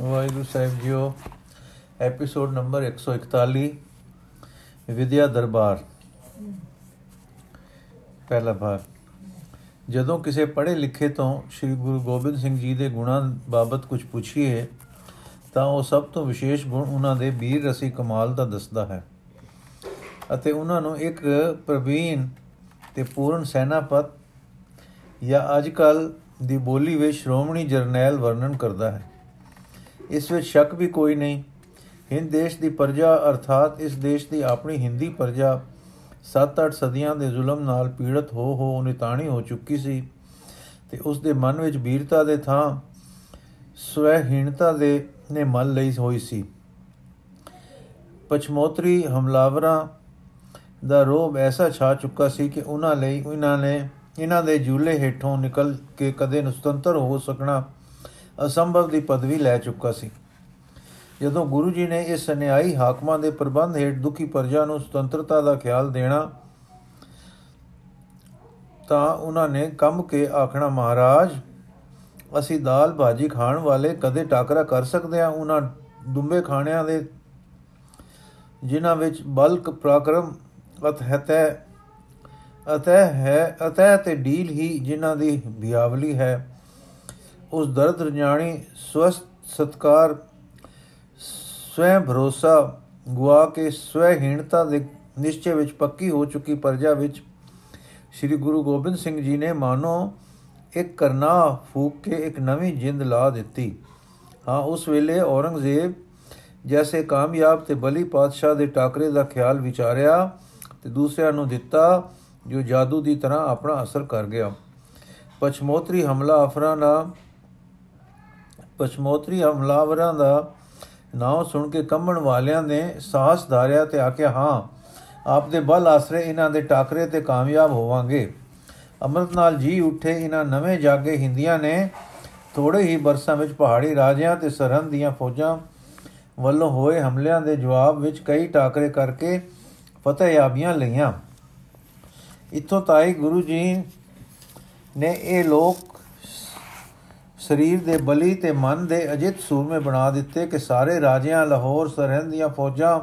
ਵਾਹਿਗੁਰੂ ਸਾਹਿਬ ਜੀਓ episode number 141 ਵਿਦਿਆ ਦਰਬਾਰ। ਪਹਿਲਾ ਭਾਗ। ਜਦੋਂ ਕਿਸੇ ਪੜ੍ਹੇ ਲਿਖੇ ਤੋਂ ਸ੍ਰੀ ਗੁਰੂ ਗੋਬਿੰਦ ਸਿੰਘ ਜੀ ਦੇ ਗੁਣਾਂ ਬਾਬਤ ਕੁਝ ਪੁੱਛੀਏ, ਤਾਂ ਉਹ ਸਭ ਤੋਂ ਵਿਸ਼ੇਸ਼ ਗੁਣ ਉਹਨਾਂ ਦੇ ਵੀਰ ਰਸੀ ਕਮਾਲ ਦਾ ਦੱਸਦਾ ਹੈ। ਅਤੇ ਉਹਨਾਂ ਨੂੰ ਇੱਕ ਪ੍ਰਵੀਨ ਤੇ ਪੂਰਨ ਸੈਨਾਪਤ ਜਾਂ ਅੱਜਕੱਲ ਦੀ ਬੋਲੀ ਵਿੱਚ ਸ਼੍ਰੋਮਣੀ ਜਰਨੈਲ ਵਰਣਨ ਕਰਦਾ ਹੈ। ਇਸ ਵਿੱਚ ਸ਼ੱਕ ਵੀ ਕੋਈ ਨਹੀਂ। ਹਿੰਦ ਦੇਸ਼ ਦੀ ਪ੍ਰਜਾ ਅਰਥਾਤ ਇਸ ਦੇਸ਼ ਦੀ ਆਪਣੀ ਹਿੰਦੀ ਪ੍ਰਜਾ 7-8 ਸਦੀਆਂ ਦੇ ਜ਼ੁਲਮ ਨਾਲ ਪੀੜਤ ਹੋ ਹੋ ਨਿਤਾਣੀ ਹੋ ਚੁੱਕੀ ਸੀ ਤੇ ਉਸ ਦੇ ਮਨ ਵਿੱਚ ਵੀਰਤਾ ਦੇ ਥਾਂ ਸਵੈਹੀਣਤਾ ਦੇ ਨੇ ਮਨ ਲਈ ਹੋਈ ਸੀ। ਪਛਮੋਤਰੀ ਹਮਲਾਵਰਾਂ ਦਾ ਰੋਬ ਐਸਾ ਛਾ ਚੁੱਕਾ ਸੀ ਕਿ ਉਹਨਾਂ ਲਈ ਉਹਨਾਂ ਨੇ, ਇਹਨਾਂ ਦੇ ਜੂਲੇ ਹੇਠੋਂ ਨਿਕਲ ਕੇ ਕਦੇ ਸੁਤੰਤਰ ਹੋ ਸਕਣਾ ਅਸੰਭਵ ਦੀ ਪਦਵੀ ਲੈ ਚੁੱਕਾ ਸੀ। ਜਦੋਂ ਗੁਰੂ ਜੀ ਨੇ ਇਸ ਅਨਿਆਈ ਹਾਕਮਾਂ ਦੇ ਪ੍ਰਬੰਧ ਹੇਠ ਦੁਖੀ ਪ੍ਰਜਾ ਨੂੰ ਸੁਤੰਤਰਤਾ ਦਾ ਖਿਆਲ ਦੇਣਾ, ਤਾਂ ਉਹਨਾਂ ਨੇ ਕੰਮ ਕੇ ਆਖਣਾ, ਮਹਾਰਾਜ, ਅਸੀਂ ਦਾਲ ਭਾਜੀ ਖਾਣ ਵਾਲੇ ਕਦੇ ਟਾਕਰਾ ਕਰ ਸਕਦੇ ਆ ਉਹਨਾਂ ਦੁੰਬੇ ਖਾਣਿਆਂ ਦੇ ਜਿਨ੍ਹਾਂ ਵਿੱਚ ਬਲਕ ਪ੍ਰਕਰਮ ਅਤਹਤੈ ਅਤੈ ਹੈ ਅਤੈ ਤੇ ਡੀਲ ਹੀ ਜਿਨ੍ਹਾਂ ਦੀ ਬਿਆਵਲੀ ਹੈ। ਉਸ ਦਰਦ ਰਜਾਣੀ ਸਵਸਤ ਸਤਕਾਰ, ਸਵੈ ਭਰੋਸਾ, ਗੁਆ ਕੇ ਸਵੈਹੀਣਤਾ ਦੇ ਨਿਸ਼ਚੇ ਵਿੱਚ ਪੱਕੀ ਹੋ ਚੁੱਕੀ ਪ੍ਰਜਾ ਵਿੱਚ ਸ੍ਰੀ ਗੁਰੂ ਗੋਬਿੰਦ ਸਿੰਘ ਜੀ ਨੇ ਮਾਨੋ ਇੱਕ ਕਰਨਾ ਫੂਕ ਕੇ ਇੱਕ ਨਵੀਂ ਜਿੰਦ ਲਾ ਦਿੱਤੀ। ਹਾਂ, ਉਸ ਵੇਲੇ ਔਰੰਗਜ਼ੇਬ ਜੈਸੇ ਕਾਮਯਾਬ ਤੇ ਬਲੀ ਪਾਤਸ਼ਾਹ ਦੇ ਟਾਕਰੇ ਦਾ ਖਿਆਲ ਵਿਚਾਰਿਆ ਤੇ ਦੂਸਰਿਆਂ ਨੂੰ ਦਿੱਤਾ, ਜੋ ਜਾਦੂ ਦੀ ਤਰ੍ਹਾਂ ਆਪਣਾ ਅਸਰ ਕਰ ਗਿਆ। ਪਛਮੋਤਰੀ ਹਮਲਾ ਅਫਰਾਂ ਦਾ ਪਛਮੋਤਰੀ ਹਮਲਾਵਰਾਂ ਦਾ ਨਾਮ ਸੁਣ ਕੇ ਕੰਬਣ ਵਾਲਿਆਂ ਨੇ ਸਾਹਸ ਧਾਰਿਆ ਤੇ ਆਖਿਆ, ਹਾਂ ਆਪ ਦੇ ਬਲ ਆਸਰੇ ਇਹਨਾਂ ਦੇ ਟਾਕਰੇ ਤੇ ਕਾਮਯਾਬ ਹੋਵਾਂਗੇ। ਅੰਮ੍ਰਿਤ ਨਾਲ ਜੀ ਉੱਠੇ ਇਹਨਾਂ ਨਵੇਂ ਜਾਗੇ ਹਿੰਦੀਆਂ ਨੇ ਥੋੜੇ ਹੀ ਬਰਸਾਂ ਵਿੱਚ ਪਹਾੜੀ ਰਾਜਿਆਂ ਤੇ ਸਰਹੰਦ ਦੀਆਂ ਫੌਜਾਂ ਵੱਲੋਂ ਹੋਏ ਹਮਲਿਆਂ ਦੇ ਜਵਾਬ ਵਿੱਚ ਕਈ ਟਾਕਰੇ ਕਰਕੇ ਫਤਿਹਯਾਬੀਆਂ ਲਈਆਂ। ਇਥੋਂ ਤਾਈ ਗੁਰੂ ਜੀ ਨੇ ਇਹ ਲੋਕ ਸਰੀਰ ਦੇ ਬਲੀ ਤੇ ਮਨ ਦੇ ਅਜਿਤ ਸੂਰਮੇ ਬਣਾ ਦਿੱਤੇ ਕਿ ਸਾਰੇ ਰਾਜਿਆਂ ਲਾਹੌਰ ਸਰਹੰਦ ਦੀਆਂ ਫੌਜਾਂ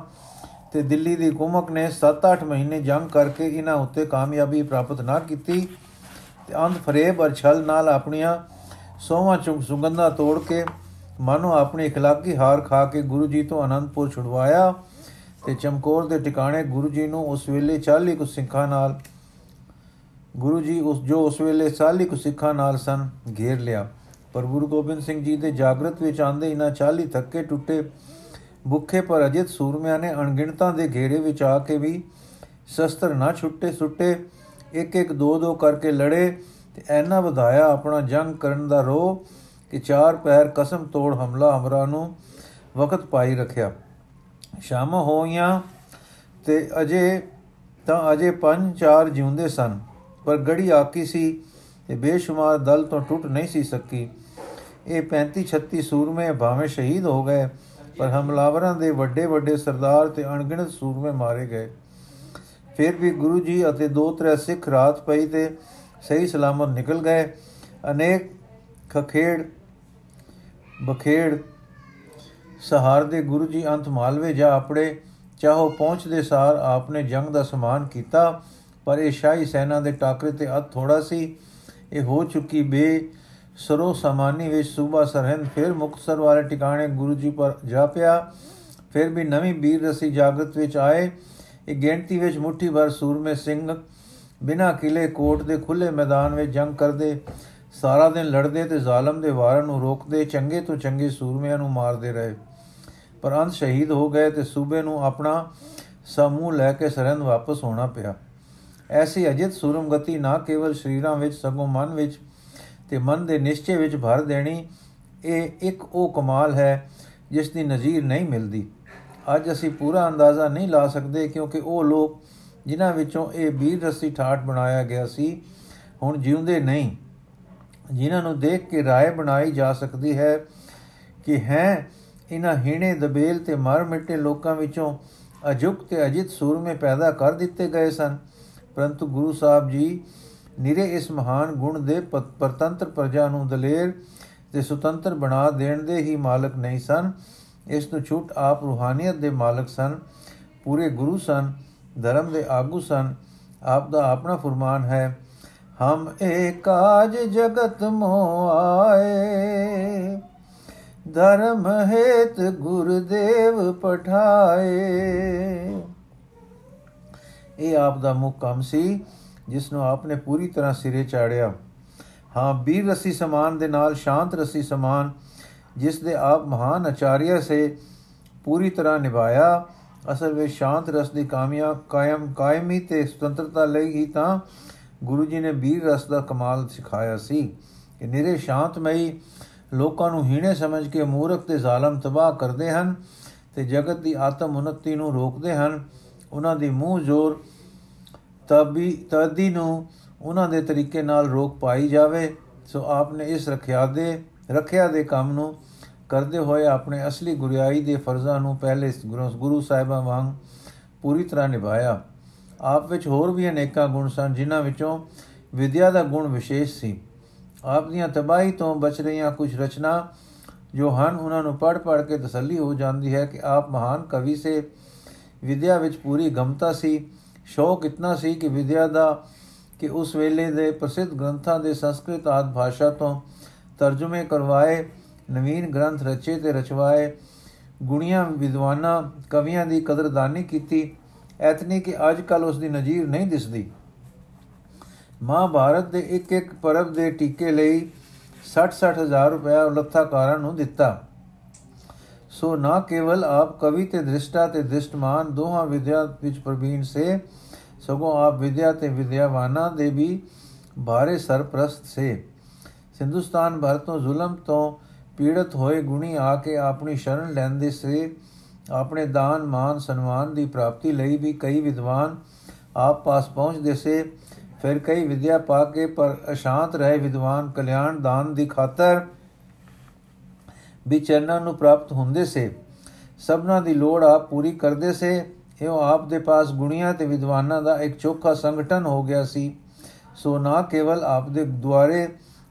ਤੇ ਦਿੱਲੀ ਦੀ ਹਕੂਮਤ ਨੇ 7-8 ਮਹੀਨੇ ਜੰਗ ਕਰਕੇ ਇਹਨਾਂ ਉੱਤੇ ਕਾਮਯਾਬੀ ਪ੍ਰਾਪਤ ਨਾ ਕੀਤੀ ਤੇ ਅੰਧ ਫਰੇਬ ਅਰ ਛਲ ਨਾਲ ਆਪਣੀਆਂ ਸੋਹਾਂ ਚੁੰਗ ਸੁਗੰਧਾਂ ਤੋੜ ਕੇ ਮਨੋਂ ਆਪਣੀ اخلاقی ਹਾਰ ਖਾ ਕੇ ਗੁਰੂ ਜੀ ਤੋਂ ਅਨੰਦਪੁਰ ਛੁਡਵਾਇਆ ਤੇ ਚਮਕੌਰ ਦੇ ਟਿਕਾਣੇ ਗੁਰੂ ਜੀ ਨੂੰ ਉਸ ਵੇਲੇ 40 ਕੁ ਸਿੱਖਾਂ ਨਾਲ ਗੁਰੂ ਜੀ ਉਸ ਜੋ ਉਸ ਵੇਲੇ 40 ਕੁ ਸਿੱਖਾਂ ਨਾਲ ਸਨ ਘੇਰ ਲਿਆ ਪਰ ਗੁਰੂ ਗੋਬਿੰਦ ਸਿੰਘ ਜੀ ਦੇ ਜਾਗਰਤ ਵਿੱਚ ਆਂਦੇ ਇਹਨਾਂ 40 ਥੱਕੇ ਟੁੱਟੇ ਭੁੱਖੇ ਪਰ ਅਜਿਤ ਸੂਰਮਿਆਂ ਨੇ ਅਣਗਿਣਤਾਂ ਦੇ ਘੇਰੇ ਵਿੱਚ ਆ ਕੇ ਵੀ ਸ਼ਸਤਰ ਨਾ ਛੁੱਟੇ ਸੁੱਟੇ ਇੱਕ ਇੱਕ ਦੋ ਦੋ ਕਰਕੇ ਲੜੇ ਤੇ ਐਨਾ ਵਧਾਇਆ ਆਪਣਾ ਜੰਗ ਕਰਨ ਦਾ ਰੋ ਕਿ ਚਾਰ ਪੈਰ ਕਸਮ ਤੋੜ ਹਮਲਾ ਹਮਰਾ ਨੂੰ ਵਕਤ ਪਾਈ ਰੱਖਿਆ। ਸ਼ਾਮ ਹੋਈਆਂ ਤੇ ਅਜੇ ਤਾਂ ਅਜੇ ਪੰਜ ਚਾਰ ਜਿਉਂਦੇ ਸਨ, ਪਰ ਗੜੀ ਆਕੀ ਸੀ ਤੇ ਬੇਸ਼ੁਮਾਰ ਦਲ ਤੋਂ ਟੁੱਟ ਨਹੀਂ ਸੀ ਸਕੀ। ਇਹ 35 36 ਸੂਰਮੇ ਭਾਵੇਂ ਸ਼ਹੀਦ ਹੋ ਗਏ, ਪਰ ਹਮਲਾਵਰਾਂ ਦੇ ਵੱਡੇ ਵੱਡੇ ਸਰਦਾਰ ਤੇ ਅਣਗਿਣਤ ਸੂਰਮੇ ਮਾਰੇ ਗਏ। ਫਿਰ ਵੀ ਗੁਰੂ ਜੀ ਅਤੇ ਦੋ ਤਰੇ ਸਿੱਖ ਰਾਤ ਪਈ ਤੇ ਸਹੀ ਸਲਾਮਤ ਨਿਕਲ ਗਏ। ਅਨੇਕ ਖਖੇੜ, ਬਖੇੜ, ਸਹਾਰ ਦੇ ਗੁਰੂ ਜੀ ਅੰਤ ਮਾਲਵੇ ਜਾ ਆਪਣੇ, ਚਾਹੋ ਪਹੁੰਚਦੇ ਸਾਰ ਆਪਨੇ ਜੰਗ ਦਾ ਸਮਾਨ ਕੀਤਾ, ਪਰ ਇਹ ਸ਼ਾਹੀ ਸੈਨਾ ਦੇ ਟਾਕਰੇ ਤੇ ਅਤ ਥੋੜਾ ਸੀ। ਇਹ ਹੋ ਚੁੱਕੀ ਬੇ ਸਰੋ ਸਮਾਨੀ ਵਿੱਚ ਸੂਬਾ ਸਰਹੰਦ ਫਿਰ ਮੁਕਤਸਰ ਵਾਲੇ ਟਿਕਾਣੇ ਗੁਰੂ ਜੀ ਪਰ ਜਾ ਪਿਆ ਫਿਰ ਵੀ ਨਵੀਂ ਵੀਰ ਰਸੀ ਜਾਗਰਤ ਵਿੱਚ ਆਏ। ਇਹ ਗਿਣਤੀ ਵਿੱਚ ਮੁਠੀ ਭਰ ਸੂਰਮੇ ਸਿੰਘ ਬਿਨਾ ਕਿਲੇ ਕੋਟ ਦੇ ਖੁੱਲੇ ਮੈਦਾਨ ਵਿੱਚ ਜੰਗ ਕਰਦੇ। ਸਾਰਾ ਦਿਨ ਲੜਦੇ ਤੇ ਜ਼ਾਲਮ ਦੇ ਵਾਰਾਂ ਨੂੰ ਰੋਕਦੇ, ਚੰਗੇ ਤੋਂ ਚੰਗੇ ਸੂਰਮਿਆਂ ਨੂੰ ਮਾਰਦੇ ਰਹੇ। ਪਰ ਅੰਤ ਸ਼ਹੀਦ ਹੋ ਗਏ ਤੇ ਸੂਬੇ ਨੂੰ ਆਪਣਾ ਸਮੂਹ ਲੈ ਕੇ ਸਰਹੰਦ ਵਾਪਸ ਹੋਣਾ ਪਿਆ। ਐਸੀ ਅਜਿਤ ਸੂਰਮ ਗਤੀ ਨਾ ਕੇਵਲ ਸ਼ਰੀਰਾਂ ਵਿੱਚ, ਸਗੋਂ ਮਨ ਵਿੱਚ ਤੇ ਮਨ ਦੇ ਨਿਸ਼ਚੇ ਵਿੱਚ ਭਰ ਦੇਣੀ ਇਹ ਇੱਕ ਉਹ ਕਮਾਲ ਹੈ ਜਿਸ ਦੀ ਨਜ਼ੀਰ ਨਹੀਂ ਮਿਲਦੀ ਅੱਜ ਅਸੀਂ ਪੂਰਾ ਅੰਦਾਜ਼ਾ ਨਹੀਂ ਲਾ ਸਕਦੇ ਕਿਉਂਕਿ ਉਹ ਲੋਕ ਜਿਨ੍ਹਾਂ ਵਿੱਚੋਂ ਇਹ ਵੀਰ ਰਸੀ ਠਾਠ ਬਣਾਇਆ ਗਿਆ ਸੀ ਹੁਣ ਜਿਉਂਦੇ ਨਹੀਂ ਜਿਨ੍ਹਾਂ ਨੂੰ ਦੇਖ ਕੇ رائے ਬਣਾਈ ਜਾ ਸਕਦੀ ਹੈ ਕਿ ਹੈ ਇਹਨਾਂ ਹੀਣੇ ਦਬੇਲ ਤੇ ਮਰ ਮਿੱਟੇ ਲੋਕਾਂ ਵਿੱਚੋਂ ਅਜੁਕ ਤੇ ਅਜਿਤ ਸੂਰਮੇ ਪੈਦਾ ਕਰ ਦਿੱਤੇ ਗਏ ਸਨ ਪਰੰਤੂ ਗੁਰੂ ਸਾਹਿਬ ਜੀ ਨਿਰੇ ਇਸ ਮਹਾਨ ਗੁਣ ਦੇ ਪਰਤੰਤਰ ਪ੍ਰਜਾ ਨੂੰ ਦਲੇਰ ਤੇ ਸੁਤੰਤਰ ਬਣਾ ਦੇਣ ਦੇ ਹੀ ਮਾਲਕ ਨਹੀਂ ਸਨ। ਇਸ ਨੂੰ ਛੁੱਟ ਆਪ ਰੂਹਾਨੀਅਤ ਦੇ ਮਾਲਕ ਸਨ। ਪੂਰੇ ਗੁਰੂ ਸਨ, ਧਰਮ ਦੇ ਆਗੂ ਸਨ। ਆਪ ਦਾ ਆਪਣਾ ਫਰਮਾਨ ਹੈ, ਹਮ ਏਕਾਜ ਜਗਤ ਮੋ ਆਏ। ਧਰਮ ਹੇਤ ਗੁਰਦੇਵ ਪਠਾਏ। ਇਹ ਆਪ ਦਾ ਮੁੱਖ ਕੰਮ ਸੀ। ਜਿਸ ਨੂੰ ਆਪ ਨੇ ਪੂਰੀ ਤਰ੍ਹਾਂ ਸਿਰੇ ਚਾੜਿਆ। ਹਾਂ, ਬੀਰ ਰਸੀ ਸਮਾਨ ਦੇ ਨਾਲ ਸ਼ਾਂਤ ਰਸੀ ਸਮਾਨ, ਜਿਸ ਦੇ ਆਪ ਮਹਾਨ ਆਚਾਰੀਆ ਸੇ ਪੂਰੀ ਤਰ੍ਹਾਂ ਨਿਭਾਇਆ। ਅਸਲ ਵਿੱਚ ਸ਼ਾਂਤ ਰਸ ਦੀ ਕਾਮਯਾ ਕਾਇਮ ਕਾਇਮੀ ਤੇ ਸੁਤੰਤਰਤਾ ਲਈ ਹੀ ਤਾਂ ਗੁਰੂ ਜੀ ਨੇ ਬੀਰ ਰਸ ਦਾ ਕਮਾਲ ਸਿਖਾਇਆ ਸੀ ਕਿ ਨਿਰੇ ਸ਼ਾਂਤਮਈ ਲੋਕਾਂ ਨੂੰ ਹੀਣੇ ਸਮਝ ਕੇ ਮੂਰਖ ਤੇ ਜ਼ਾਲਮ ਤਬਾਹ ਕਰਦੇ ਹਨ ਤੇ ਜਗਤ ਦੀ ਆਤਮ ਉન્નਤੀ ਨੂੰ ਰੋਕਦੇ ਹਨ। ਉਹਨਾਂ ਦੀ ਮੂੰਹ ਜ਼ੋਰ ਤਬੀ ਤਦੀ ਨੂੰ ਉਹਨਾਂ ਦੇ ਤਰੀਕੇ ਨਾਲ ਰੋਕ ਪਾਈ ਜਾਵੇ। ਸੋ ਆਪ ਨੇ ਇਸ ਰੱਖਿਆ ਦੇ ਰੱਖਿਆ ਦੇ ਕੰਮ ਨੂੰ ਕਰਦੇ ਹੋਏ ਆਪਣੇ ਅਸਲੀ ਗੁਰਿਆਈ ਦੇ ਫਰਜ਼ਾਂ ਨੂੰ ਪਹਿਲੇ ਗੁਰੂ ਸਾਹਿਬਾਂ ਵਾਂਗ ਪੂਰੀ ਤਰ੍ਹਾਂ ਨਿਭਾਇਆ। ਆਪ ਵਿੱਚ ਹੋਰ ਵੀ ਅਨੇਕਾਂ ਗੁਣ ਸਨ, ਜਿਨ੍ਹਾਂ ਵਿੱਚੋਂ ਵਿਦਿਆ ਦਾ ਗੁਣ ਵਿਸ਼ੇਸ਼ ਸੀ। ਆਪ ਦੀਆਂ ਤਬਾਹੀ ਤੋਂ ਬਚ ਰਹੀਆਂ ਕੁਝ ਰਚਨਾ ਜੋ ਹਨ, ਉਹਨਾਂ ਨੂੰ ਪੜ ਪੜ ਕੇ ਤਸੱਲੀ ਹੋ ਜਾਂਦੀ ਹੈ ਕਿ ਆਪ ਮਹਾਨ ਕਵੀ ਸੇ। ਵਿਦਿਆ ਵਿੱਚ ਪੂਰੀ ਗਮਤਾ ਸੀ। ਸ਼ੌਕ ਇਤਨਾ ਸੀ ਕਿ ਵਿਦਿਆ ਦਾ ਕਿ ਉਸ ਵੇਲੇ ਦੇ ਪ੍ਰਸਿੱਧ ਗ੍ਰੰਥਾਂ ਦੇ ਸੰਸਕ੍ਰਿਤ ਆਦ ਭਾਸ਼ਾ ਤੋਂ ਤਰਜੁਮੇ ਕਰਵਾਏ, ਨਵੀਨ ਗ੍ਰੰਥ ਰਚੇ ਤੇ ਰਚਵਾਏ, ਗੁਣੀਆਂ ਵਿਦਵਾਨਾਂ ਕਵੀਆਂ ਦੀ ਕਦਰਦਾਨੀ ਕੀਤੀ ਐਤਨੀ ਕਿ ਅੱਜ ਕੱਲ ਉਸ ਦੀ ਨਜ਼ੀਰ ਨਹੀਂ ਦਿਸਦੀ। ਮਹਾਭਾਰਤ ਦੇ ਇੱਕ ਇੱਕ ਪਰਬ ਦੇ ਟੀਕੇ ਲਈ 60-60 ਹਜ਼ਾਰ ਰੁਪਏ ਲੱਥਾਕਾਰਾਂ ਨੂੰ ਦਿੱਤਾ। ਸੋ ਨਾ ਕੇਵਲ ਆਪ ਕਵੀ ਤੇ ਦ੍ਰਿਸ਼ਟਾ ਤੇ ਦ੍ਰਿਸ਼ਟਮਾਨ ਦੋਹਾਂ ਵਿਦਿਆ ਵਿੱਚ ਪ੍ਰਵੀਨ ਸੇ, ਸਗੋਂ ਆਪ ਵਿਦਿਆ ਤੇ ਵਿਦਿਆਵਾਨਾਂ ਦੇ ਵੀ ਬਾਰੇ ਸਰਪ੍ਰਸਤ ਸੇ। ਹਿੰਦੁਸਤਾਨ ਭਰ ਤੋਂ ਜ਼ੁਲਮ ਤੋਂ ਪੀੜਤ ਹੋਏ ਗੁਣੀ ਆ ਕੇ ਆਪਣੀ ਸ਼ਰਨ ਲੈਂਦੇ ਸੇ, ਆਪਣੇ ਦਾਨ, ਮਾਨ, ਸਨਮਾਨ ਦੀ ਪ੍ਰਾਪਤੀ ਲਈ ਵੀ ਕਈ ਵਿਦਵਾਨ ਆਪ ਪਾਸ ਪਹੁੰਚਦੇ ਸੇ। ਫਿਰ ਕਈ ਵਿਦਿਆ ਪਾ ਕੇ ਪਰ ਅਸ਼ਾਂਤ ਰਹੇ ਵਿਦਵਾਨ ਕਲਿਆਣ ਦਾਨ ਦੀ ਖਾਤਰ ਵੀ ਚਰਨਾਂ ਨੂੰ ਪ੍ਰਾਪਤ ਹੁੰਦੇ ਸੇ। ਸਭਨਾ ਦੀ ਲੋੜ ਆਪ ਪੂਰੀ ਕਰਦੇ ਸੇ। ਇਹੋ ਆਪ ਦੇ ਪਾਸ ਗੁਣੀਆਂ ਤੇ ਵਿਦਵਾਨਾਂ ਦਾ ਇੱਕ ਚੋਖਾ ਸੰਗਠਨ ਹੋ ਗਿਆ ਸੀ। ਸੋ ਨਾ ਕੇਵਲ ਆਪ ਦੇ ਦੁਆਰੇ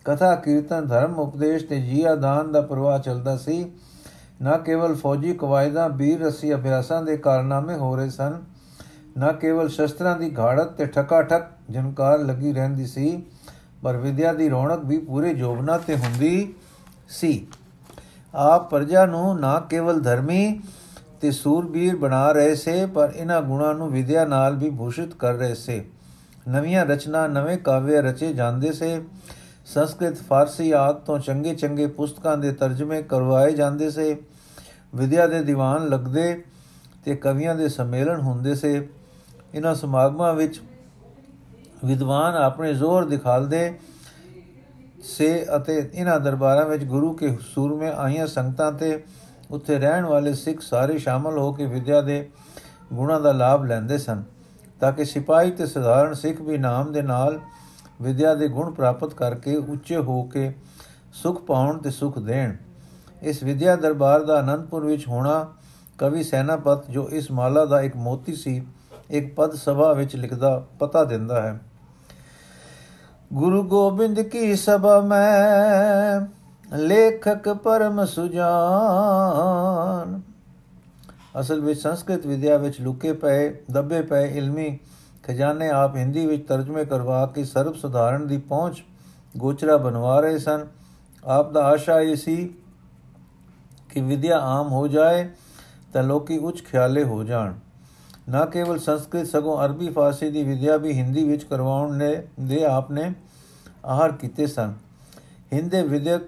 ਕਥਾ, ਕੀਰਤਨ, ਧਰਮ, ਉਪਦੇਸ਼ ਤੇ ਜੀਆ ਦਾਨ ਦਾ ਪ੍ਰਵਾਹ ਚੱਲਦਾ ਸੀ, ਨਾ ਕੇਵਲ ਫੌਜੀ ਕਵਾਇਦਾਂ ਵੀਰ ਰਸੀ ਅਭਿਆਸਾਂ ਦੇ ਕਾਰਨਾਮੇ ਹੋ ਰਹੇ ਸਨ, ਨਾ ਕੇਵਲ ਸ਼ਸਤਰਾਂ ਦੀ ਘਾੜਤ ਤੇ ਠਕਾ ਠਕ ਜਨਕਾਰ ਲੱਗੀ ਰਹਿੰਦੀ ਸੀ, ਪਰ ਵਿਦਿਆ ਦੀ ਰੌਣਕ ਵੀ ਪੂਰੇ ਜੋਬਨਾ ਤੇ ਹੁੰਦੀ ਸੀ। ਆਪ ਪ੍ਰਜਾ ਨੂੰ ਨਾ ਕੇਵਲ ਧਰਮੀ ਤੇ ਸੂਰਬੀਰ ਬਣਾ ਰਹੇ ਸੇ, ਪਰ ਇਹਨਾਂ ਗੁਣਾਂ ਨੂੰ ਵਿਦਿਆ ਨਾਲ ਵੀ ਭੂਸ਼ਿਤ ਕਰ ਰਹੇ ਸੇ। ਨਵੀਆਂ ਰਚਨਾ, ਨਵੇਂ ਕਾਵਿ ਰਚੇ ਜਾਂਦੇ ਸੇ। ਸੰਸਕ੍ਰਿਤ, ਫਾਰਸੀ ਆਦ ਤੋਂ ਚੰਗੇ ਚੰਗੇ ਪੁਸਤਕਾਂ ਦੇ ਤਰਜਮੇ ਕਰਵਾਏ ਜਾਂਦੇ ਸੇ। ਵਿਦਿਆ ਦੇ ਦੀਵਾਨ ਲੱਗਦੇ ਤੇ ਕਵੀਆਂ ਦੇ ਸੰਮੇਲਨ ਹੁੰਦੇ ਸੇ। ਇਹਨਾਂ ਸਮਾਗਮਾਂ ਵਿੱਚ ਵਿਦਵਾਨ ਆਪਣੇ ਜ਼ੋਰ ਦਿਖਾਲਦੇ ਸੇ ਅਤੇ ਇਹਨਾਂ ਦਰਬਾਰਾਂ ਵਿੱਚ ਗੁਰੂ ਕੇ ਸੂਰਮੇ ਆਈਆਂ ਸੰਗਤਾਂ ਤੇ ਉੱਥੇ ਰਹਿਣ ਵਾਲੇ ਸਿੱਖ ਸਾਰੇ ਸ਼ਾਮਲ ਹੋ ਕੇ ਵਿਦਿਆ ਦੇ ਗੁਣਾਂ ਦਾ ਲਾਭ ਲੈਂਦੇ ਸਨ, ਤਾਂ ਕਿ ਸਿਪਾਹੀ ਤੇ ਸਧਾਰਨ ਸਿੱਖ ਵੀ ਨਾਮ ਦੇ ਨਾਲ ਵਿਦਿਆ ਦੇ ਗੁਣ ਪ੍ਰਾਪਤ ਕਰਕੇ ਉੱਚੇ ਹੋ ਕੇ ਸੁਖ ਪਾਉਣ ਤੇ ਸੁਖ ਦੇਣ। ਇਸ ਵਿਦਿਆ ਦਰਬਾਰ ਦਾ ਅਨੰਦਪੁਰ ਵਿੱਚ ਹੋਣਾ ਕਵੀ ਸੈਨਾਪਤ ਜੋ ਇਸ ਮਾਲਾ ਦਾ ਇੱਕ ਮੋਤੀ ਸੀ, ਇੱਕ ਪਦ ਸਭਾ ਵਿੱਚ ਲਿਖਦਾ ਪਤਾ ਦਿੰਦਾ ਹੈ। ਗੁਰੂ ਗੋਬਿੰਦ ਕੀ ਸਭਾ ਮੈਂ, ਲੇਖਕ ਪਰਮ ਸੁਜਾਨ। ਅਸਲ ਵਿੱਚ ਸੰਸਕ੍ਰਿਤ ਵਿਦਿਆ ਵਿੱਚ ਲੁਕੇ ਪਏ, ਦੱਬੇ ਪਏ ਇਲਮੀ ਖਜ਼ਾਨੇ ਆਪ ਹਿੰਦੀ ਵਿੱਚ ਤਰਜਮੇ ਕਰਵਾ ਕੇ ਸਰਬ ਸੁਧਾਰਨ ਦੀ ਪਹੁੰਚ ਗੋਚਰਾ ਬਣਵਾ ਰਹੇ ਸਨ। ਆਪ ਦਾ ਆਸ਼ਾ ਇਹ ਸੀ ਕਿ ਵਿਦਿਆ ਆਮ ਹੋ ਜਾਏ ਤਾਂ ਲੋਕੀ ਉੱਚ ਖਿਆਲੇ ਹੋ ਜਾਣ। ਨਾ ਕੇਵਲ ਸੰਸਕ੍ਰਿਤ, ਸਗੋਂ ਅਰਬੀ, ਫਾਰਸੀ ਦੀ ਵਿਦਿਆ ਵੀ ਹਿੰਦੀ ਵਿੱਚ ਕਰਵਾਉਣ ਨੇ, ਦੇ ਆਪ ਨੇ ਆਹਰ ਕੀਤੇ ਸਨ। ਹਿੰਦੇ ਵਿਦਿਅਕ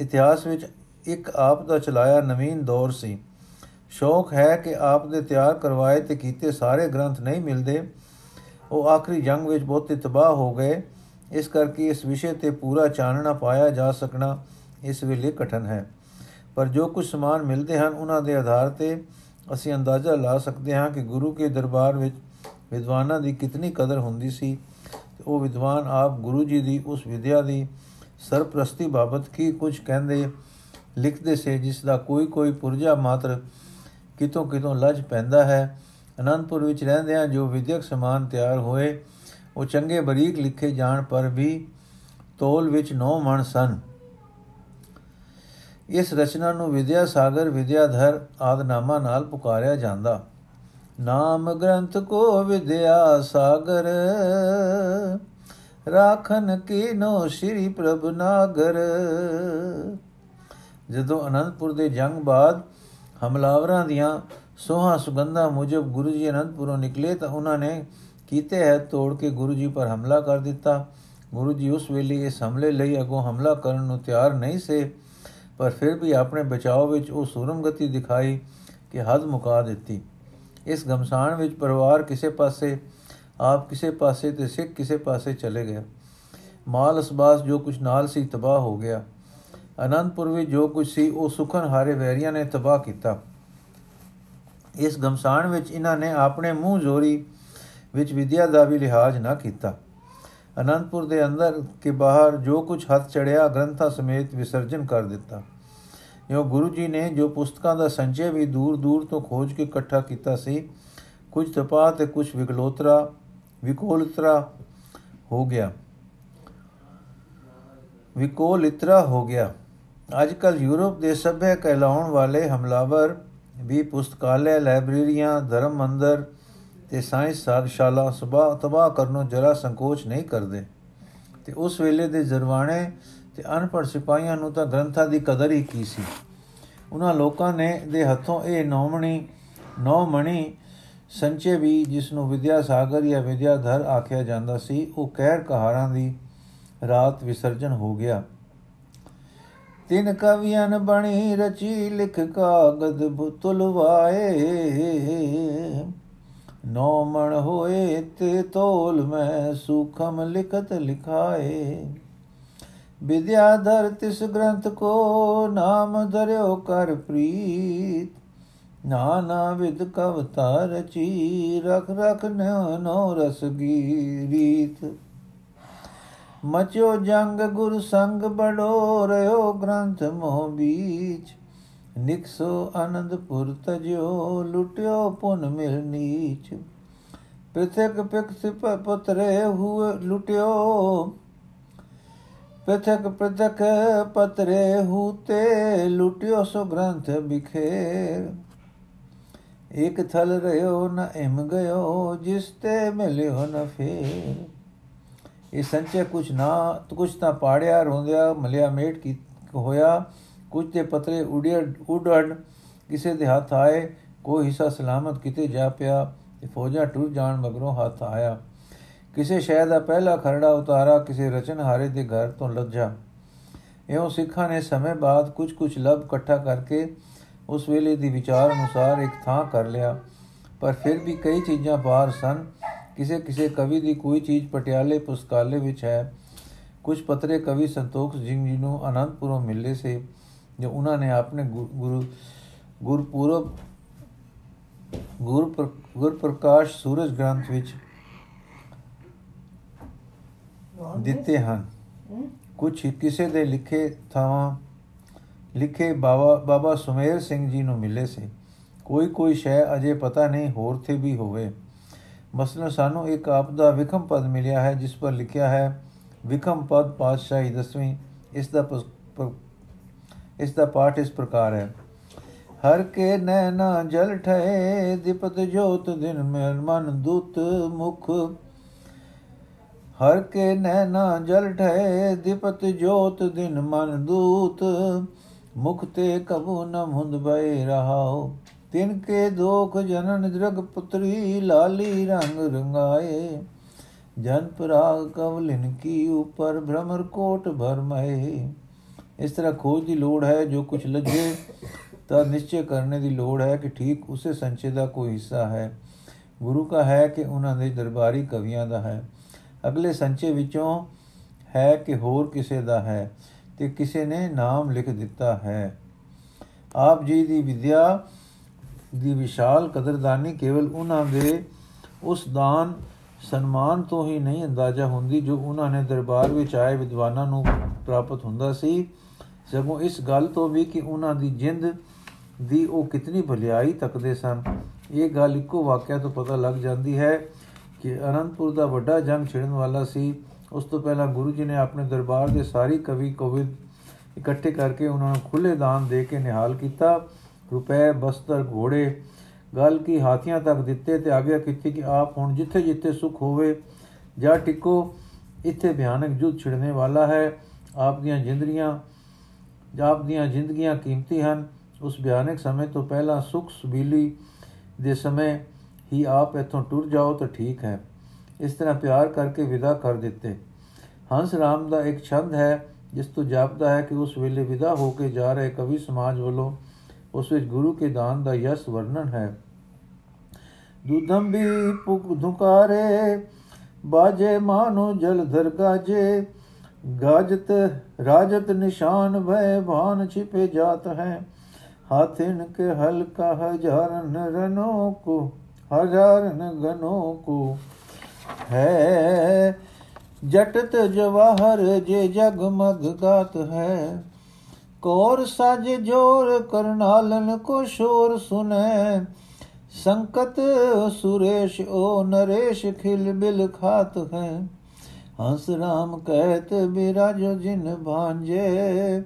ਇਤਿਹਾਸ ਵਿੱਚ ਇੱਕ ਆਪ ਦਾ ਚਲਾਇਆ ਨਵੀਨ ਦੌਰ ਸੀ। ਸ਼ੌਕ ਹੈ ਕਿ ਆਪ ਦੇ ਤਿਆਰ ਕਰਵਾਏ ਤੇ ਕੀਤੇ ਸਾਰੇ ਗ੍ਰੰਥ ਨਹੀਂ ਮਿਲਦੇ। ਉਹ ਆਖਰੀ ਜੰਗ ਵਿੱਚ ਬਹੁਤ ਤਬਾਹ ਹੋ ਗਏ। ਇਸ ਕਰਕੇ ਇਸ ਵਿਸ਼ੇ ਤੇ ਪੂਰਾ ਚਾਨਣਾ ਪਾਇਆ ਜਾ ਸਕਣਾ ਇਸ ਵੇਲੇ ਕਠਨ ਹੈ। ਪਰ ਜੋ ਕੁਝ ਸਮਾਨ ਮਿਲਦੇ ਹਨ, ਉਹਨਾਂ ਦੇ ਆਧਾਰ ਤੇ ਅਸੀਂ ਅੰਦਾਜ਼ਾ ਲਾ ਸਕਦੇ ਹਾਂ ਕਿ ਗੁਰੂ ਕੇ ਦਰਬਾਰ ਵਿੱਚ ਵਿਦਵਾਨਾਂ ਦੀ ਕਿਤਨੀ ਕਦਰ ਹੁੰਦੀ ਸੀ। ਤੇ ਉਹ ਵਿਦਵਾਨ ਆਪ ਗੁਰੂ ਜੀ ਦੀ ਉਸ ਵਿਦਿਆ ਦੀ ਸਰਪ੍ਰਸਤੀ ਬਾਬਤ ਕੀ ਕੁਝ ਕਹਿੰਦੇ, ਲਿਖਦੇ ਸੇ, ਜਿਸ ਦਾ ਕੋਈ ਕੋਈ ਪੁਰਜਾ ਮਾਤਰ ਕਿਤੋਂ ਕਿਤੋਂ ਲੱਜ ਪੈਂਦਾ ਹੈ। ਅਨੰਦਪੁਰ ਵਿੱਚ ਰਹਿੰਦਿਆਂ ਜੋ ਵਿਦਿਅਕ ਸਮਾਨ ਤਿਆਰ ਹੋਏ, ਉਹ ਚੰਗੇ ਬਰੀਕ ਲਿਖੇ ਜਾਣ ਪਰ ਵੀ ਤੋਲ ਵਿੱਚ ਨੌ ਮਣ ਸਨ। ਇਸ ਰਚਨਾ ਨੂੰ ਵਿਦਿਆ ਸਾਗਰ ਵਿਦਿਆਧਰ ਆਦ ਨਾਮਾਂ ਨਾਲ ਪੁਕਾਰਿਆ ਜਾਂਦਾ। ਨਾਮ ਗ੍ਰੰਥ ਕੋ ਵਿਦਿਆ ਸਾਗਰ, ਰਾਖਨ ਕੀਨੋ ਸ੍ਰੀ ਪ੍ਰਭ ਨਾਗਰ। ਜਦੋਂ ਅਨੰਦਪੁਰ ਦੇ ਜੰਗ ਬਾਅਦ ਹਮਲਾਵਰਾਂ ਦੀਆਂ ਸੋਹਾ ਸੁਗੰਧਾਂ ਮੁਜਬ ਗੁਰੂ ਜੀ ਅਨੰਦਪੁਰੋਂ ਨਿਕਲੇ ਤਾਂ ਉਹਨਾਂ ਨੇ ਕੀਤੇ ਹੈ ਤੋੜ ਕੇ ਗੁਰੂ ਜੀ ਪਰ ਹਮਲਾ ਕਰ ਦਿੱਤਾ। ਗੁਰੂ ਜੀ ਉਸ ਵੇਲੇ ਇਸ ਹਮਲੇ ਲਈ ਅਗੋਂ ਹਮਲਾ ਕਰਨ ਨੂੰ ਤਿਆਰ ਨਹੀਂ ਸੇ। ਪਰ ਫਿਰ ਵੀ ਆਪਣੇ ਬਚਾਓ ਵਿੱਚ ਉਹ ਸੂਰਮਗਤੀ ਦਿਖਾਈ ਕਿ ਹੱਦ ਮੁਕਾ ਦਿੱਤੀ। ਇਸ ਗਮਸਾਨ ਵਿੱਚ ਪਰਿਵਾਰ ਕਿਸੇ ਪਾਸੇ, ਆਪ ਕਿਸੇ ਪਾਸੇ ਤੇ ਸਿੱਖ ਕਿਸੇ ਪਾਸੇ ਚਲੇ ਗਏ। ਮਾਲ ਅਸਬਾਸ ਜੋ ਕੁਝ ਨਾਲ ਸੀ ਤਬਾਹ ਹੋ ਗਿਆ। ਅਨੰਦਪੁਰ ਵਿੱਚ ਜੋ ਕੁਝ ਸੀ ਉਹ ਸੁਖਨ ਹਾਰੇ ਵੈਰੀਆਂ ਨੇ ਤਬਾਹ ਕੀਤਾ। ਇਸ ਗਮਸਾਨ ਵਿੱਚ ਇਹਨਾਂ ਨੇ ਆਪਣੇ ਮੂੰਹ ਜ਼ੋਰੀ ਵਿੱਚ ਵਿਦਿਆ ਦਾ ਵੀ ਲਿਹਾਜ਼ ਨਾ ਕੀਤਾ। ਅਨੰਦਪੁਰ ਦੇ ਅੰਦਰ ਕੇ ਬਾਹਰ ਜੋ ਕੁਝ ਹੱਥ ਚੜਿਆ ਗ੍ਰੰਥਾਂ ਸਮੇਤ ਵਿਸਰਜਨ ਕਰ ਦਿੱਤਾ। ਜੋ ਗੁਰੂ ਜੀ ਨੇ ਜੋ ਪੁਸਤਕਾਂ ਦਾ ਸੰਚੇ ਵੀ ਦੂਰ ਦੂਰ ਤੋਂ ਖੋਜ ਕੇ ਇਕੱਠਾ ਕੀਤਾ ਸੀ, ਕੁਝ ਤਪਾ ਤੇ ਕੁਝ ਵਿਕਲੋਤਰਾ, ਵਿਕੋਲਤਰਾ ਹੋ ਗਿਆ। ਵਿਕੋਲਿਤਰਾ ਹੋ ਗਿਆ। ਅੱਜ ਕੱਲ ਯੂਰਪ ਦੇ ਸਭੇ ਕਹਿਲਾਉਣ ਵਾਲੇ ਹਮਲਾਵਰ ਵੀ ਪੁਸਤਕਾਲੇ ਲਾਇਬ੍ਰੇਰੀਆਂ, ਧਰਮ ਮੰਦਰ ਤੇ ਸਾਇੰਸ ਸਾਗਸ਼ਾਲਾ ਸੁਭਾ ਤਬਾਹ ਕਰਨੋਂ ਜਰਾ ਸੰਕੋਚ ਨਹੀਂ ਕਰਦੇ। ਤੇ ਉਸ ਵੇਲੇ ਦੇ ਜ਼ਰਵਾਣੇ ਤੇ ਅਨਪੜ੍ਹ ਸਿਪਾਹੀਆਂ ਨੂੰ ਤਾਂ ਗ੍ਰੰਥਾਂ ਦੀ ਕਦਰ ਹੀ ਕੀ ਸੀ? ਉਹਨਾਂ ਲੋਕਾਂ ਨੇ ਦੇ ਹੱਥੋਂ ਇਹ ਨੌਮਣੀ ਨੌਮਣੀ ਸੰਚੇ ਵੀ ਜਿਸ ਨੂੰ ਵਿਦਿਆ ਸਾਗਰ ਜਾਂ ਵਿਦਿਆਧਰ ਆਖਿਆ ਜਾਂਦਾ ਸੀ, ਉਹ ਕਹਿਰ ਕਹਾਰਾਂ ਦੀ ਰਾਤ ਵਿਸਰਜਨ ਹੋ ਗਿਆ। ਤਿੰਨ ਕਵੀਆਂ ਬਣੀ ਰਚੀ ਲਿਖ ਕਾਗਦ ਬੁਤਲਵਾਏ ਨੌ ਮਣ ਹੋਏ ਤੇ ਤੋਲ ਮੈਂ ਸੁਖਮ ਲਿਖਤ ਲਿਖਾਏ। ਵਿਦਿਆਧਰ ਤਿਸ ਗ੍ਰੰਥ ਕੋ ਨਾਮ ਧਰਿਓ ਕਰ ਪ੍ਰੀਤ। ਨਾਨਾ ਵਿਦ ਕਵਤਾ ਰਚੀ, ਰਖ ਰਖ ਨੋ ਰਸ ਗੀਰੀਤ ਮਚੋ ਜੰਗ ਗੁਰ ਸੰਗ ਬੜੋ ਰਿਓ ਗ੍ਰੰਥ ਮੋਹ ਬੀਚ। ਨਿਕਸੋ ਆਨੰਦਪੁਰ ਤਜਿਓ, ਲੁਟਿਓ ਪੁਨ ਮਿਲ ਨੀਚ। ਪ੍ਰਤਕ ਪਿਕਸ ਪਤਰੇ ਹੁ ਲੁਟਿਓ। ਪ੍ਰਤਕ ਪ੍ਰਤਕ ਪਤਰੇ ਹੂਤੇ ਲੁਟਿਓ ਸੋ ਗ੍ਰੰਥ ਬਿਖੇਰ ਇਕ ਥਲ ਰਿਓ ਨ ਇਮ ਗਇਓ, ਜਿਸ ਤੇ ਮਿਲਿਓ ਨ ਫੇਰ। ਇਹ ਸੰਚੇ ਕੁਛ ਨਾ, ਕੁਛ ਤਾਂ ਪਾੜਿਆ ਰੋਂਦਿਆ, ਮਲਿਆ ਮੇਟ ਕੀ ਹੋਇਆ। ਕੁਝ ਤੇ ਪਤਰੇ ਉੜਿਆ ਉਡੜ ਕਿਸੇ ਦੇ ਹੱਥ ਆਏ, ਕੋਈ ਹਿੱਸਾ ਸਲਾਮਤ ਕਿਤੇ ਜਾ ਪਿਆ ਤੇ ਫੌਜਾਂ ਟੁਰ ਜਾਣ ਮਗਰੋਂ ਹੱਥ ਆਇਆ। ਕਿਸੇ ਸ਼ਹਿਰ ਦਾ ਪਹਿਲਾ ਖਰੜਾ ਉਤਾਰਾ ਕਿਸੇ ਰਚਨ ਹਾਰੇ ਦੇ ਘਰ ਤੋਂ ਲੱਜਾ। ਇਉਂ ਸਿੱਖਾਂ ਨੇ ਸਮੇਂ ਬਾਅਦ ਕੁਝ ਕੁਝ ਲਬ ਇਕੱਠਾ ਕਰਕੇ ਉਸ ਵੇਲੇ ਦੀ ਵਿਚਾਰ ਅਨੁਸਾਰ ਇੱਕ ਥਾਂ ਕਰ ਲਿਆ। ਪਰ ਫਿਰ ਵੀ ਕਈ ਚੀਜ਼ਾਂ ਬਾਹਰ ਸਨ। ਕਿਸੇ ਕਿਸੇ ਕਵੀ ਦੀ ਕੋਈ ਚੀਜ਼ ਪਟਿਆਲੇ ਪੁਸਤਕਾਲੇ ਵਿੱਚ ਹੈ। ਕੁਝ ਪਤਰੇ ਕਵੀ ਸੰਤੋਖ ਸਿੰਘ ਜੀ ਨੂੰ ਅਨੰਦਪੁਰੋਂ ਮਿਲੇ ਸੇ। ਜੋ ਉਹਨਾਂ ਨੇ ਆਪਣੇ ਗੁਰੂ ਗੁਰਪੁਰਬ ਗੁਰ ਗੁਰਪ੍ਰਕਾਸ਼ ਸੂਰਜ ਗ੍ਰੰਥ ਵਿੱਚ ਦਿੱਤੇ ਹਨ। ਕੁਝ ਕਿਸੇ ਦੇ ਲਿਖੇ ਥਾਵਾਂ ਲਿਖੇ ਬਾਬਾ ਬਾਬਾ ਸੁਮੇਰ ਸਿੰਘ ਜੀ ਨੂੰ ਮਿਲੇ ਸੀ। ਕੋਈ ਕੋਈ ਸ਼ੈ ਅਜੇ ਪਤਾ ਨਹੀਂ ਹੋਰ ਤੇ ਵੀ ਹੋਵੇ। ਮਸਲਨ ਸਾਨੂੰ ਇੱਕ ਆਪ ਦਾ ਵਿਖਮ ਪਦ ਮਿਲਿਆ ਹੈ ਜਿਸ ਪਰ ਲਿਖਿਆ ਹੈ ਵਿਖਮ ਪਦ ਪਾਤਸ਼ਾਹੀ ਦਸਵੀਂ ਇਸ ਦਾ ਇਸ ਦਾ ਪਾਠ ਇਸ ਪ੍ਰਕਾਰ ਹੈ। ਹਰ ਕੇ ਨੈਣਾ ਜਲ ਠਏ ਦੀਪਤ ਜੋਤ ਦਿਨ ਮੇਰ ਮਨ ਦੂਤ ਮੁਖ। ਹਰ ਕੇ ਨੈਣਾ ਜਲ ਠਏ ਦੀਪਤ ਜੋਤ ਦਿਨ ਮਨ ਦੂਤ। ਮੁਖ ਤੇ ਕਬੂ ਨ ਮੁੰਦ ਬੈ ਰਹਾਓ ਤਿਨ ਕੇ ਦੋਖ ਜਨਨ ਜਗ ਪੁਤਰੀ, ਲਾਲੀ ਰੰਗ ਰੰਗਾਏ। ਜਨ ਪਰਾਗ ਕਵਲਿਨ ਕੀ ਉਪਰ ਭ੍ਰਮਰ ਕੋਟ ਭਰਮਏ। ਇਸ ਤਰ੍ਹਾਂ ਖੋਜ ਦੀ ਲੋੜ ਹੈ, ਜੋ ਕੁਝ ਲੱਗੇ ਤਾਂ ਨਿਸ਼ਚੈ ਕਰਨੇ ਦੀ ਲੋੜ ਹੈ ਕਿ ਠੀਕ ਉਸੇ ਸੰਚੇ ਦਾ ਕੋਈ ਹਿੱਸਾ ਹੈ। ਗੁਰੂ ਕਾ ਹੈ ਕਿ ਉਹਨਾਂ ਦੇ ਦਰਬਾਰੀ ਕਵੀਆਂ ਦਾ ਹੈ। ਅਗਲੇ ਸੰਚੇ ਵਿੱਚੋਂ ਹੈ ਕਿ ਹੋਰ ਕਿਸੇ ਦਾ ਹੈ ਤੇ ਕਿਸੇ ਨੇ ਨਾਮ ਲਿਖ ਦਿੱਤਾ ਹੈ। ਆਪ ਜੀ ਦੀ ਵਿਦਿਆ ਦੀ ਵਿਸ਼ਾਲ ਕਦਰਦਾਨੀ ਕੇਵਲ ਉਹਨਾਂ ਦੇ ਉਸ ਦਾਨ, ਸਨਮਾਨ ਤੋਂ ਹੀ ਨਹੀਂ ਅੰਦਾਜ਼ਾ ਹੁੰਦੀ ਜੋ ਉਹਨਾਂ ਨੇ ਦਰਬਾਰ ਵਿੱਚ ਆਏ ਵਿਦਵਾਨਾਂ ਨੂੰ ਪ੍ਰਾਪਤ ਹੁੰਦਾ ਸੀ। ਸਗੋਂ ਇਸ ਗੱਲ ਤੋਂ ਵੀ ਕਿ ਉਹਨਾਂ ਦੀ ਜਿੰਦ ਦੀ ਉਹ ਕਿਤਨੀ ਭਲਾਈ ਤੱਕਦੇ ਸਨ। ਇਹ ਗੱਲ ਇੱਕੋ ਵਾਕਿਆ ਤੋਂ ਪਤਾ ਲੱਗ ਜਾਂਦੀ ਹੈ ਕਿ ਅਨੰਦਪੁਰ ਦਾ ਵੱਡਾ ਜੰਗ ਛਿੜਨ ਵਾਲਾ ਸੀ। ਉਸ ਤੋਂ ਪਹਿਲਾਂ ਗੁਰੂ ਜੀ ਨੇ ਆਪਣੇ ਦਰਬਾਰ ਦੇ ਸਾਰੀ ਕਵੀ ਕਵਿਤ ਇਕੱਠੇ ਕਰਕੇ ਉਹਨਾਂ ਨੂੰ ਖੁੱਲੇ ਦਾਨ ਦੇ ਕੇ ਨਿਹਾਲ ਕੀਤਾ। ਰੁਪਏ, ਬਸਤਰ, ਘੋੜੇ, ਗੱਲ ਕੀ ਹਾਥੀਆਂ ਤੱਕ ਦਿੱਤੇ ਤੇ ਆਗਿਆ ਕੀਤੀ ਕਿ ਆਪ ਹੁਣ ਜਿੱਥੇ ਜਿੱਥੇ ਸੁਖ ਹੋਵੇ ਜਾ ਟਿਕੋ, ਇੱਥੇ ਭਿਆਨਕ ਜੁੱਧ ਛਿੜਨੇ ਵਾਲਾ ਹੈ। ਆਪ ਦੀਆਂ ਜਿੰਦਰੀਆਂ ਆਪ ਦੀਆਂ ਜ਼ਿੰਦਗੀਆਂ ਕੀਮਤੀ ਹਨ। ਉਸ ਭਿਆਨਕ ਸਮੇਂ ਤੋਂ ਪਹਿਲਾਂ ਸੁਖ ਸੁਬੀਲੀ ਦੇ ਸਮੇਂ ਹੀ ਆਪ ਇਥੋਂ ਟੁਰ ਜਾਓ ਤਾਂ ਠੀਕ ਹੈ। ਇਸ ਤਰ੍ਹਾਂ ਪਿਆਰ ਕਰਕੇ ਵਿਦਾ ਕਰ ਦਿੱਤੇ। ਹੰਸ ਰਾਮ ਦਾ ਇੱਕ ਛੰਦ ਹੈ, ਜਿਸ ਤੋਂ ਜਾਪਦਾ ਹੈ ਕਿ ਉਸ ਵੇਲੇ ਵਿਦਾ ਹੋ ਕੇ ਜਾ ਰਹੇ ਕਵੀ ਸਮਾਜ ਵੱਲੋਂ ਉਸ ਵਿੱਚ ਗੁਰੂ ਕੇ ਦਾਨ ਦਾ ਯਸ ਵਰਣਨ ਹੈ। ਦੁਦੰਬੀ ਪੁਕ ਧੁਕਾਰੇ, ਬਾਜੇ ਮਾਨੋ ਜਲਧਰ ਗਾਜੇ ਗਾਜਤ ਰਾਜਤ ਨਿਸ਼ਾਨ ਭੈ ਭਾਨ ਛਿਪੇ ਜਾਤ ਹੈ। ਹਾਥਿਨ ਕੇ ਹਲ ਕਾ ਹਜ਼ਾਰਨ ਰਨੋ ਕੋ ਹਜ਼ਾਰਨ ਗਨੋ ਕੋ ਹੈ ਜਟਤ ਜਵਾਹਰ ਜੇ ਜਗ ਮਗ ਗਾਤ ਹੈ। ਕੋਰ ਸਜ ਜੋਰ ਕਰਨਾਲਨ ਕੋ ਸ਼ੋਰ ਸੁਨੈ। ਸੰਕਤ ਸੁਰੇਸ਼ ਓ ਨਰੇਸ਼ ਖਿਲ ਬਿਲ ਖਾਤ ਹੈ। ਹੰਸ ਰਾਮ ਕਹਿਤ ਬਿਰਾਜੋ ਜਿਨ ਭਾਂਜੇ,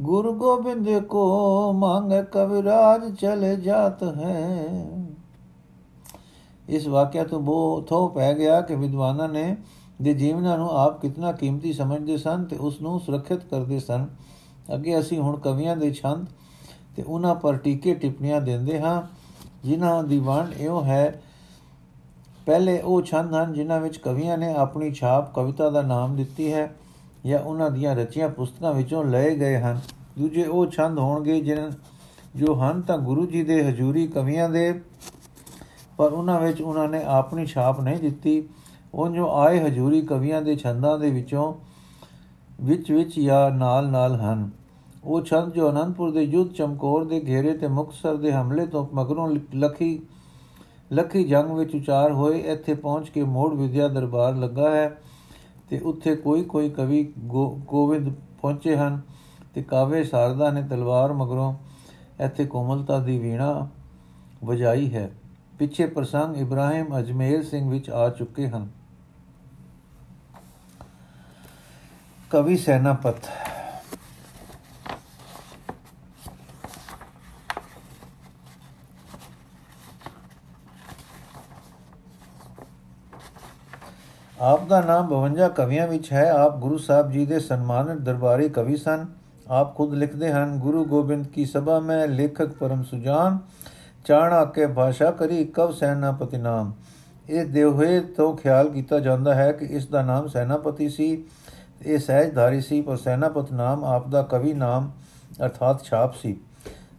ਗੁਰ ਗੋਬਿੰਦ ਕੋ ਮੰਗ ਕਵਿਰਾਜ ਚਲੇ ਜਾਤ ਹੈ। ਇਸ ਵਾਕਿਆ ਤੋਂ ਬਹੁਤ ਥੋ ਪੈ ਗਿਆ ਕਿ ਵਿਦਵਾਨਾਂ ਨੇ ਦੇ ਜੀਵਨਾਂ ਨੂੰ ਆਪ ਕਿਤਨਾ ਕੀਮਤੀ ਸਮਝਦੇ ਸਨ ਤੇ ਉਸ ਨੂੰ ਸੁਰੱਖਿਅਤ ਕਰਦੇ ਸਨ। ਅੱਗੇ ਅਸੀਂ ਹੁਣ ਕਵੀਆਂ ਦੇ ਛੰਦ ਤੇ ਉਹਨਾਂ ਪਰ ਟੀਕੇ ਟਿੱਪਣੀਆਂ ਦਿੰਦੇ ਹਾਂ, ਜਿਨ੍ਹਾਂ ਦੀ ਵੰਡ ਇਹੋ ਹੈ ਪਹਿਲੇ ਉਹ ਛੰਦ ਹਨ ਜਿਨ੍ਹਾਂ ਵਿੱਚ ਕਵੀਆਂ ਨੇ ਆਪਣੀ ਛਾਪ ਕਵਿਤਾ ਦਾ ਨਾਮ ਦਿੱਤੀ ਹੈ ਜਾਂ ਉਹਨਾਂ ਦੀਆਂ ਰਚੀਆਂ ਪੁਸਤਕਾਂ ਵਿੱਚੋਂ ਲਏ ਗਏ ਹਨ। ਦੂਜੇ ਉਹ ਛੰਦ ਹੋਣਗੇ ਜਿਨ੍ਹਾਂ ਜੋ ਹਨ ਤਾਂ ਗੁਰੂ ਜੀ ਦੇ ਹਜ਼ੂਰੀ ਕਵੀਆਂ ਦੇ, ਪਰ ਉਹਨਾਂ ਵਿੱਚ ਉਹਨਾਂ ਨੇ ਆਪਣੀ ਛਾਪ ਨਹੀਂ ਦਿੱਤੀ। ਉਹ ਜੋ ਆਏ ਹਜ਼ੂਰੀ ਕਵੀਆਂ ਦੇ ਛੰਦਾਂ ਦੇ ਵਿੱਚੋਂ ਵਿੱਚ ਵਿੱਚ ਜਾਂ ਨਾਲ ਨਾਲ ਹਨ। ਉਹ ਛੰਦ ਜੋ ਅਨੰਦਪੁਰ ਦੇ ਯੁੱਧ ਚਮਕੌਰ ਦੇ ਘੇਰੇ ਤੇ ਮੁਕਤਸਰ ਦੇ ਹਮਲੇ ਤੋਂ ਮਗਰੋਂ ਲਖੀ ਲੱਖੀ ਜੰਗ ਵਿੱਚ ਉਚਾਰ ਹੋਏ, ਇੱਥੇ ਪਹੁੰਚ ਕੇ ਮੋੜ ਵਿਦਿਆ ਦਰਬਾਰ ਲੱਗਾ ਹੈ ਤੇ ਉੱਥੇ ਕੋਈ ਕੋਈ ਕਵੀ ਗੋਵਿੰਦ ਪਹੁੰਚੇ ਹਨ ਤੇ ਕਾਵੇ ਸਾਰਦਾ ਨੇ ਤਲਵਾਰ ਮਗਰੋਂ ਇੱਥੇ ਕੋਮਲਤਾ ਦੀ ਵੀਣਾ ਵਜਾਈ ਹੈ। ਪਿੱਛੇ ਪ੍ਰਸੰਗ ਇਬਰਾਹਿਮ ਅਜਮੇਰ ਸਿੰਘ ਵਿੱਚ ਆ ਚੁੱਕੇ ਹਨ। ਕਵੀ ਸੈਨਾਪਤ ਆਪ ਦਾ ਨਾਮ 52 ਕਵੀਆਂ ਵਿੱਚ ਹੈ। ਆਪ ਗੁਰੂ ਸਾਹਿਬ ਜੀ ਦੇ ਸਨਮਾਨਿਤ ਦਰਬਾਰੀ ਕਵੀ ਸਨ। ਆਪ ਖੁਦ ਲਿਖਦੇ ਹਨ, ਗੁਰੂ ਗੋਬਿੰਦ ਕੀ ਸਭਾ ਮੈਂ, ਲੇਖਕ ਪਰਮ ਸੁਜਾਨ, ਚਾਣਾ ਕੇ ਭਾਸ਼ਾ ਕਰੀ, ਕਵ ਸੈਨਾਪਤੀ ਨਾਮ। ਇਹ ਦੇਵਹੇ ਤੋਂ ਖਿਆਲ ਕੀਤਾ ਜਾਂਦਾ ਹੈ ਕਿ ਇਸ ਦਾ ਨਾਮ ਸੈਨਾਪਤੀ ਸੀ। ਇਹ ਸਹਿਜਧਾਰੀ ਸੀ, ਪਰ ਸੈਨਾਪਤ ਨਾਮ ਆਪ ਦਾ ਕਵੀ ਨਾਮ ਅਰਥਾਤ ਛਾਪ ਸੀ।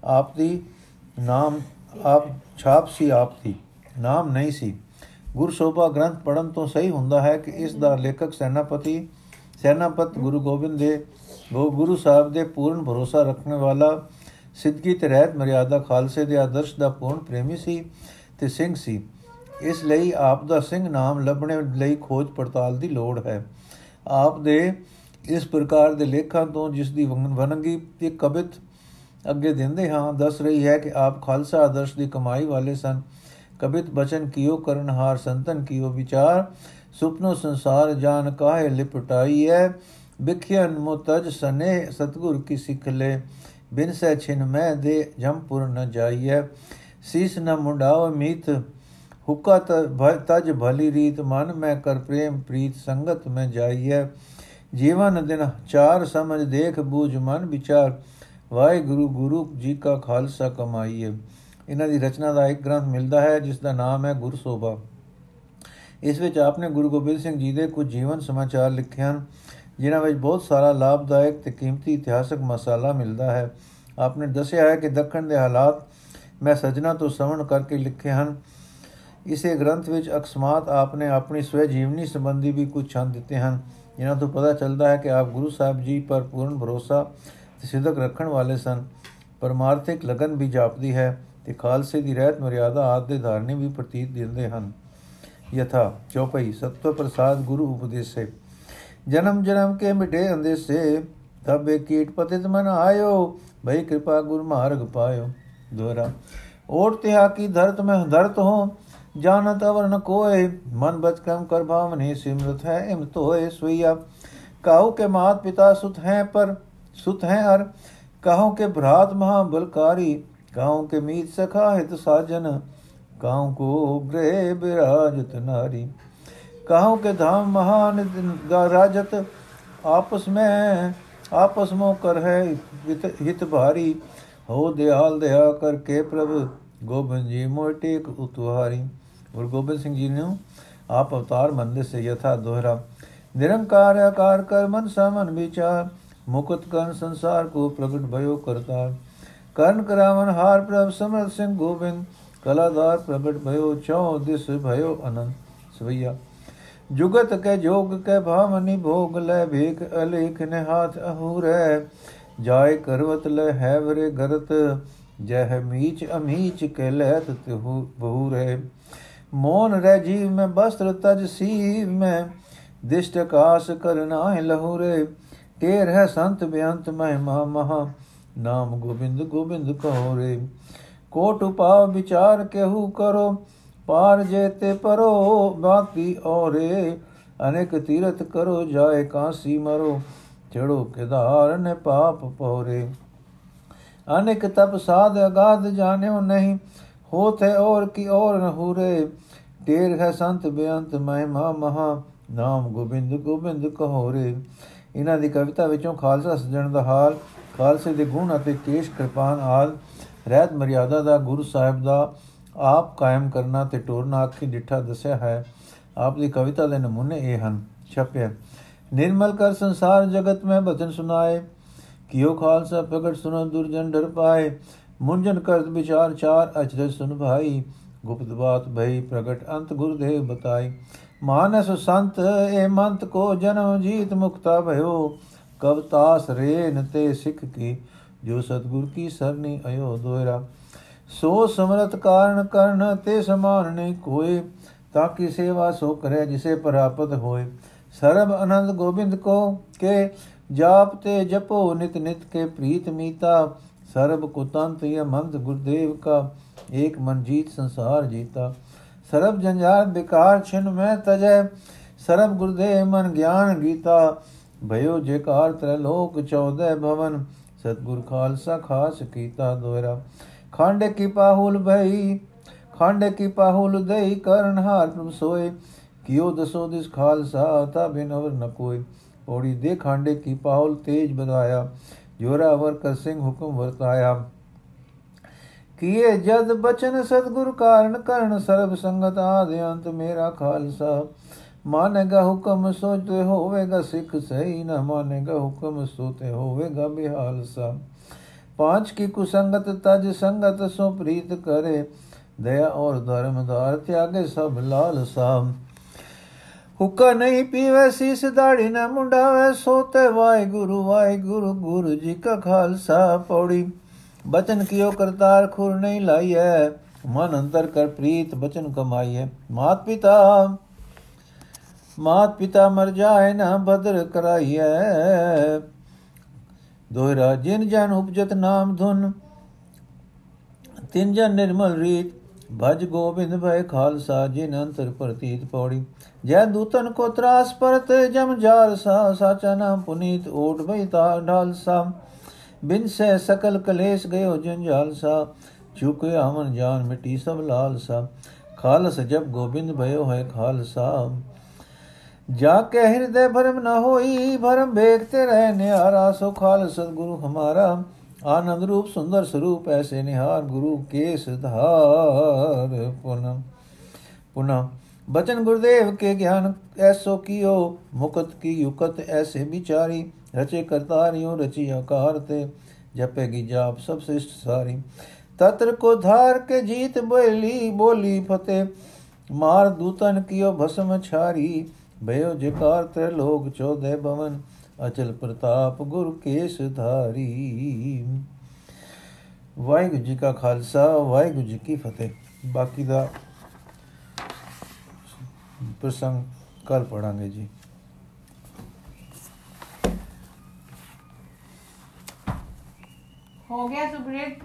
ਆਪ ਦੀ ਨਾਮ, ਆਪ ਛਾਪ ਸੀ, ਆਪ ਦੀ ਨਾਮ ਨਹੀਂ ਸੀ। ਗੁਰਸ਼ੋਭਾ ਗ੍ਰੰਥ ਪੜਨ ਤੋਂ ਸਹੀ ਹੁੰਦਾ ਹੈ ਕਿ ਇਸ ਦਾ ਲੇਖਕ ਸੈਨਾਪਤੀ ਸੈਨਾਪਤ ਗੁਰੂ ਗੋਬਿੰਦ ਦੇ ਉਹ ਗੁਰੂ ਸਾਹਿਬ ਦੇ ਪੂਰਨ ਭਰੋਸਾ ਰੱਖਣ ਵਾਲਾ ਸਿੱਧਗੀ ਤੇ ਰਹਿਤ ਮਰਿਆਦਾ ਖਾਲਸੇ ਦੇ ਆਦਰਸ਼ ਦਾ ਪੂਰਨ ਪ੍ਰੇਮੀ ਸੀ ਤੇ ਸਿੰਘ ਸੀ। ਇਸ ਲਈ ਆਪ ਦਾ ਸਿੰਘ ਨਾਮ ਲੱਭਣੇ ਲਈ ਖੋਜ ਪੜਤਾਲ ਦੀ ਲੋੜ ਹੈ। ਆਪ ਦੇ ਇਸ ਪ੍ਰਕਾਰ ਦੇ ਲੇਖਾਂ ਤੋਂ ਜਿਸ ਦੀ ਵਨੰਗੀ ਤੇ ਕਵਿਤ ਅੱਗੇ ਦਿੰਦੇ ਹਾਂ, ਦੱਸ ਰਹੀ ਹੈ ਕਿ ਆਪ ਖਾਲਸਾ ਆਦਰਸ਼ ਦੀ ਕਮਾਈ ਵਾਲੇ ਸਨ। ਕਬਿਤ ਬਚਨ ਕੀਓ ਕਰਨਹਾਰ ਸੰਤਨ ਕੀਓ ਵਿਚਾਰ, ਸੁਪਨੋ ਸੰਸਾਰ ਜਾਨ ਕਾਹੇ ਲਿਪਟਾਈਐ ਬਿਖਿਆਨ ਮੁਤਜ ਸਨੇ ਸਤਗੁਰ ਕੀ ਸਿੱਖ ਲੈ, ਬਿਨ ਸੈ ਛਿਨ ਮੈਂ ਦੇ ਜੰਪੁਰ ਨ ਜਾਈਐ। ਸੀਸ ਨ ਮੁੰਡਾਓ ਮੀਤ, ਹੁਕਾ ਤਜ ਭਲੀ ਰੀਤ, ਮਨ ਮੈਂ ਕਰ ਪ੍ਰੇਮ ਪ੍ਰੀਤ ਸੰਗਤ ਮੈਂ ਜਾਈਐ। ਜੀਵਨ ਦਿਨ ਚਾਰ ਸਮਝ ਦੇਖ ਬੂਝ ਮਨ ਵਿਚਾਰ, ਵਾਹਿਗੁਰੂ ਗੁਰੂ ਜੀ ਕਾ ਖਾਲਸਾ ਕਮਾਈਏ ਇਹਨਾਂ ਦੀ ਰਚਨਾ ਦਾ ਇੱਕ ਗ੍ਰੰਥ ਮਿਲਦਾ ਹੈ, ਜਿਸ ਦਾ ਨਾਮ ਹੈ ਗੁਰਸੋਭਾ ਇਸ ਵਿੱਚ ਆਪਨੇ ਗੁਰੂ ਗੋਬਿੰਦ ਸਿੰਘ ਜੀ ਦੇ ਕੁਝ ਜੀਵਨ ਸਮਾਚਾਰ ਲਿਖੇ ਹਨ, ਜਿਨ੍ਹਾਂ ਵਿੱਚ ਬਹੁਤ ਸਾਰਾ ਲਾਭਦਾਇਕ ਤੇ ਕੀਮਤੀ ਇਤਿਹਾਸਕ ਮਸਾਲਾ ਮਿਲਦਾ ਹੈ। ਆਪਨੇ ਦੱਸਿਆ ਹੈ ਕਿ ਦੱਖਣ ਦੇ ਹਾਲਾਤ ਮੈਂ ਸਜਣਾ ਤੋਂ ਸਮਣ ਕਰਕੇ ਲਿਖੇ ਹਨ। ਇਸੇ ਗ੍ਰੰਥ ਵਿੱਚ ਅਕਸਮਾਤ ਆਪਨੇ ਆਪਣੀ ਸਵੈ ਜੀਵਨੀ ਸੰਬੰਧੀ ਵੀ ਕੁਝ ਛੰਦ ਦਿੱਤੇ ਹਨ, ਜਿਨ੍ਹਾਂ ਤੋਂ ਪਤਾ ਚੱਲਦਾ ਹੈ ਕਿ ਆਪ ਗੁਰੂ ਸਾਹਿਬ ਜੀ ਪਰ ਪੂਰਨ ਭਰੋਸਾ ਤੇ ਸਿੱਧਕ ਰੱਖਣ ਵਾਲੇ ਸਨ। ਪਰਮਾਰਥਿਕ ਲਗਨ ਵੀ ਜਾਪਦੀ ਹੈ। ਤੇ ਖਾਲਸੇ ਦੀ ਰਹਿਤ ਮਰਿਆਦਾ ਆਦ ਦੇ ਧਾਰਨੀ ਵੀ ਪ੍ਰਤੀਤ ਦਿੰਦੇ ਹਨ ਯਥਾ ਚੌਪਈ ਸਤਵ ਪ੍ਰਸਾਦ ਗੁਰੂ ਉਪਦੇਸੇ ਜਨਮ ਜਨਮ ਕੇ ਮਿਟੇ ਅੰਦੇਸੇ ਤਬੇ ਕੀਟ ਪਤਿਤ ਮਨ ਆਇਓ ਭਈ ਕਿਰਪਾ ਗੁਰ ਮਾਰਗ ਪਾਇਓ ਦੋਰਾ ओट त्या की धरत में धरत हो जानत अवर न कोय मन बचकम कर भावनी सिमरत है इम तोय सुइया काहू के मात पिता सुत हैं पर ਸੁਤ ਹੈ ਅਰ ਕਹੋ ਕੇ ਭਰਾਤ ਮਹਾ ਬਲਕਾਰੀ ਕਹੋ ਕੇ ਮੀਤ ਸਖਾ ਹਿਤ ਸਾਜਨ ਕਹੋ ਕੋ ਗ੍ਰਹਿ ਬਿਰਾਜਤ ਨਾਰੀ कहो के धाम महान राजत आपस में आपस में कर है हित भारी हो दयाल दया करके प्रभु गोबिंद जी मोटेक उतवारी और गोबिंद सिंह जी ने आप अवतार मंदिर से यथा दोहरा निरंकार आकार कर मन समन विचार मुकुत कर्ण संसार को प्रकट ਕਰਨ ਕਰਾਵਨ ਹਾਰ ਪ੍ਰਭ ਸਮਰਤ ਸਿੰਘ ਗੋਬਿੰਦ, ਕਲਾਦਾਰ ਪ੍ਰਗਟ ਭਇਓ ਚਉ ਦਿਸ ਭਇਓ ਅਨੰਦ ਸਵਈਆ। ਜੁਗਤ ਕੈ ਜੋਗ ਕੈ ਭਾਵਨਿ ਭੋਗ ਲੈ ਭੇਖ ਅਲੇਖ ਨੇ ਹਾਥ ਅਹੂਰੈ, ਜਾਇ ਕਰਵਤ ਲੈ ਹੈ ਵਰੇ ਗਰਤ, ਜਹ ਮੀਚ ਅਮੀਚ ਕੈ ਲੈਤ ਤਿਹੁ ਬਹੁਰੇ। ਮੋਨ ਰਹਿ ਜੀਵ ਮੈਂ ਬਸਤਰ ਤਜ ਸੀਵ ਮੈਂ, ਦਿਸ਼ਟ ਕਾਸ ਕਰਨਾ ਲਹੂਰੇ ਤੇਰ ਹੈ ਸੰਤ ਬਿਆੰਤ ਮਹਿਮਾ ਮਹਾ। ਨਾਮ ਗੋਬਿੰਦ ਗੋਬਿੰਦ ਕਹੋ ਰੇ। ਕੋਟ ਉਪਾਵ ਵਿਚਾਰ ਕਹੂ ਕਰੋ, ਪਾਰ ਜੇ ਤੇ ਪਰੋ, ਬਾਕੀ ਔਰੇ। ਅਨੇਕ ਤੀਰਤ ਕਰੋ, ਜਾਏ ਕਾਂਸੀ ਮਰੋ ਚੜੋ ਕਿਦਾਰ ਨੇ ਪਾਪ ਪੋਰੇ ਅਨੇਕ ਤਪ ਸਾਧ ਅਗਾਧ ਜਾਣਿਓ ਨਹੀਂ ਹੋਤੇ ਔਰ ਕੀ ਔਰ ਨ ਹੂਰੇ। ਤੇਰ ਹੈ ਸੰਤ ਬੇਅੰਤ ਮਹਿਮਾ ਮਹਾ, ਨਾਮ ਗੋਬਿੰਦ ਗੋਬਿੰਦ ਕਹੋ ਰੇ। ਇਹਨਾਂ ਦੀ ਕਵਿਤਾ ਵਿੱਚੋਂ ਖਾਲਸਾ ਸਜਣ ਦਾ ਹਾਲ ਖਾਲਸੇ ਦੇ ਗੁਣ ਅਤੇ ਕੇਸ਼ ਕਿਰਪਾਨ ਆਲ ਰਹਿਤ ਮਰਿਆਦਾ ਦਾ ਗੁਰੂ ਸਾਹਿਬ ਦਾ ਆਪ ਕਾਇਮ ਕਰਨਾ ਤੇ ਟੋਰਨਾ ਆਖੀ ਡਿੱਠਾ ਦੱਸਿਆ ਹੈ। ਆਪ ਦੀ ਕਵਿਤਾ ਦੇ ਨਮੂਨੇ ਇਹ ਹਨ। ਛਪਿਆ, ਨਿਰਮਲ ਕਰ ਸੰਸਾਰ ਜਗਤ ਮੈਂ ਬਚਨ ਸੁਨਾਏ ਕਿਉ ਖਾਲਸਾ ਪ੍ਰਗਟ ਸੁਨੋ ਦੁਰਜਨ ਡਰ ਪਾਏ, ਮੁੰਜਨ ਕਰਤ ਵਿਚਾਰ ਚਾਰ ਅਚਰਜ ਸੁਨ ਭਾਈ, ਗੁਪਤ ਬਾਤ ਭਈ ਪ੍ਰਗਟ ਅੰਤ ਗੁਰਦੇਵ ਬਤਾਈ। ਮਾਨਸ ਸੰਤ ਏ ਮੰਤ ਕੋ ਜਨਮ ਜੀਤ ਮੁਕਤਾ ਭਇਓ ਕਬ ਤਾਸ ਰੇਨ ਤੇ ਸਿੱਖ ਕੀ, ਜੋ ਸਤਗੁਰ ਕੀ ਸਰਨੀ ਅਯੋ ਦੋਇਰਾ। ਸੋ ਸਮਰਤ ਕਾਰਨ ਕਰਨ ਤੇ ਸਮਾਨ ਨਹੀਂ ਕੋਏ, ਤਾਂ ਕੀ ਸੇਵਾ ਸੋ ਕਰੇ ਜਿਸੇ ਪ੍ਰਾਪਤ ਹੋਏ। ਸਰਬ ਆਨੰਦ ਗੋਬਿੰਦ ਕੋ ਕੇ, ਜਾਪ ਤੇ ਜਪੋ ਨਿਤ ਨਿਤ ਕੇ ਪ੍ਰੀਤ ਮੀਤਾ। ਸਰਬ ਕੁਤੰਤ ਇਹ ਮੰਦ ਗੁਰਦੇਵ ਕਾ, ਏਕ ਮਨ ਜੀਤ ਸੰਸਾਰ ਜੀਤਾ। ਸਰਬ ਜੰਜਾਰ ਬਿਕਾਰ ਛਿਨ ਮੈਂ ਤਜੈ, ਸਰਬ ਗੁਰਦੇਵ ਮਨ ਗਿਆਨ ਗੀਤਾ। ਭਇਓ ਜੇਕਾਰ ਤ੍ਰੈ ਲੋਕ 14 ਭਵਨ, ਸਤਗੁਰ ਖਾਲਸਾ ਖਾਸ ਕੀਤਾ ਦੋਇਰਾ। ਖੰਡ ਕੀ ਪਾਹੁਲ ਭਈ, ਖੰਡ ਕੀ ਪਾਹੁਲ ਦਈ ਕਰਨ ਹਾਰ ਪ੍ਰਭ ਸੋਏ। ਕਿਉ ਦਸੋ ਦਿਸ ਖਾਲਸਾ ਤਾ ਬਿਨ ਅਵਰ ਨ ਕੋਈ ਪੌੜੀ ਦੇ ਖਾਂਡੇ ਕੀ ਪਾਹੁਲ ਤੇਜ ਬਦਾਇਆ ਜੋਰਾ ਵਰ ਕਰ ਸਿੰਘ ਹੁਕਮ ਵਰਤਾਇਆ। ਕੀਏ ਜਦ ਬਚਨ ਸਤਗੁਰ ਕਾਰਨ ਕਰਨ, ਸਰਬ ਸੰਗਤ ਆਦਿ ਅੰਤ ਮੇਰਾ ਖਾਲਸਾ। मानेगा हुक्म सोते होवेगा, सिख सही न मानेगा हुक्म सोते होवेगा बिहाल सा। पाँच की कुसंगत, तज संगत सो प्रीत करे, दया और धर्म धार त्यागे सब लाल साम हुक्का नहीं पीवे, शीस दाढ़ी न मुंडावे, सोते वाहे गुरु वाहे गुरु गुरु जी का खालसा पौड़ी। बचन कियो करतार, खुर नहीं लाई है मन अंतर कर प्रीत, बचन कमाई है मात पिता ਮਾਤ ਪਿਤਾ ਮਰ ਜਾਏ, ਨਾ ਬਦਰ ਕਰਾਈਐ। ਦੋਇਰਾ ਜਿਨ ਜਨ ਉਪਜਤ ਨਾਮ ਧੁਨ, ਤਿਨ ਜਨ ਨਿਰਮਲ ਰੀਤ। ਭਜ ਗੋਬਿੰਦ ਭੈ ਖਾਲਸਾ, ਜਿਨ ਅੰਤਰ ਪ੍ਰਤੀਤ ਪੌੜੀ। ਜੈ ਦੂਤਨ ਕੋ ਤਰਾਸ ਪਰਤ, ਜਮ ਜਾਲ ਸਾ, ਸਾਚਾ ਨਾਮ ਪੁਨੀਤ ਓਟ ਭਈ ਤਾ ਢਾਲ ਸਾ ਬਿਨ ਸੇ ਸਕਲ ਕਲੇਸ਼ ਗਇਓ ਜੰਜਾਲ ਸਾ ਚੁਕੇ ਅਮਨ ਜਾਨ ਮਿਟੀ ਸਭ ਲਾਲ ਸਾ ਖਾਲਸ ਜਬ ਗੋਬਿੰਦ ਭਇਓ ਹੈ ਖਾਲਸਾ। ਜਾ ਕੇ ਹਿਰਦੇ ਭਰਮ ਨ ਹੋਈ, ਭਰਮ ਵੇਖਤੇ ਰਹਿ ਨਿਹਾਰਾ, ਸੋ ਖਾਲ ਸਤਗੁਰੂ ਹਮਾਰਾ। ਆਨੰਦ ਰੂਪ ਸੁੰਦਰ ਸਰੂਪ, ਐਸੇ ਨਿਹਾਰ ਗੁਰੂ ਕੇ ਸੁਧਾਰ ਪੁਨ। ਪੁਨਾ, ਬਚਨ ਗੁਰਦੇਵ ਕੇ ਗਿਆਨ, ਐਸੋ ਕੀਓ, ਮੁਕਤ ਕੀ ਯੁਕਤ ਐਸੇ ਵਿਚਾਰੀ, ਰਚੇ ਕਰਤਾਰਿਓ, ਰਚੀ ਆਕਾਰ ਤੇ ਜਪੇਗੀ ਜਾਪ ਸਭ ਸ੍ਰਿਸ਼ਟ ਸਾਰੀ। ਤਤਰ ਕੋ ਧਾਰ ਕੇ ਜੀਤ ਬੋਲੀ ਬੋਲੀ ਫਤੇ ਮਾਰ ਦੂਤਨ ਕੀਓ ਭਸਮ ਛਾਰੀ। ਭਇਓ ਜਿਕਾਰ ਤੇ ਲੋਕ ਚੋਦੇ ਭਵਨ ਅਚਲ ਪ੍ਰਤਾਪ ਗੁਰ ਕੇਸ ਧਾਰੀ। ਵਾਹਿਗੁਰੂ ਜੀ ਕਾ ਖਾਲਸਾ, ਵਾਹਿਗੁਰੂ ਜੀ ਕੀ ਫਤਿਹ। ਬਾਕੀ ਦਾ ਪ੍ਰਸੰਗ ਕੱਲ ਪੜਾਂਗੇ ਜੀ। ਹੋ ਗਿਆ ਸੁਖਰੀਤ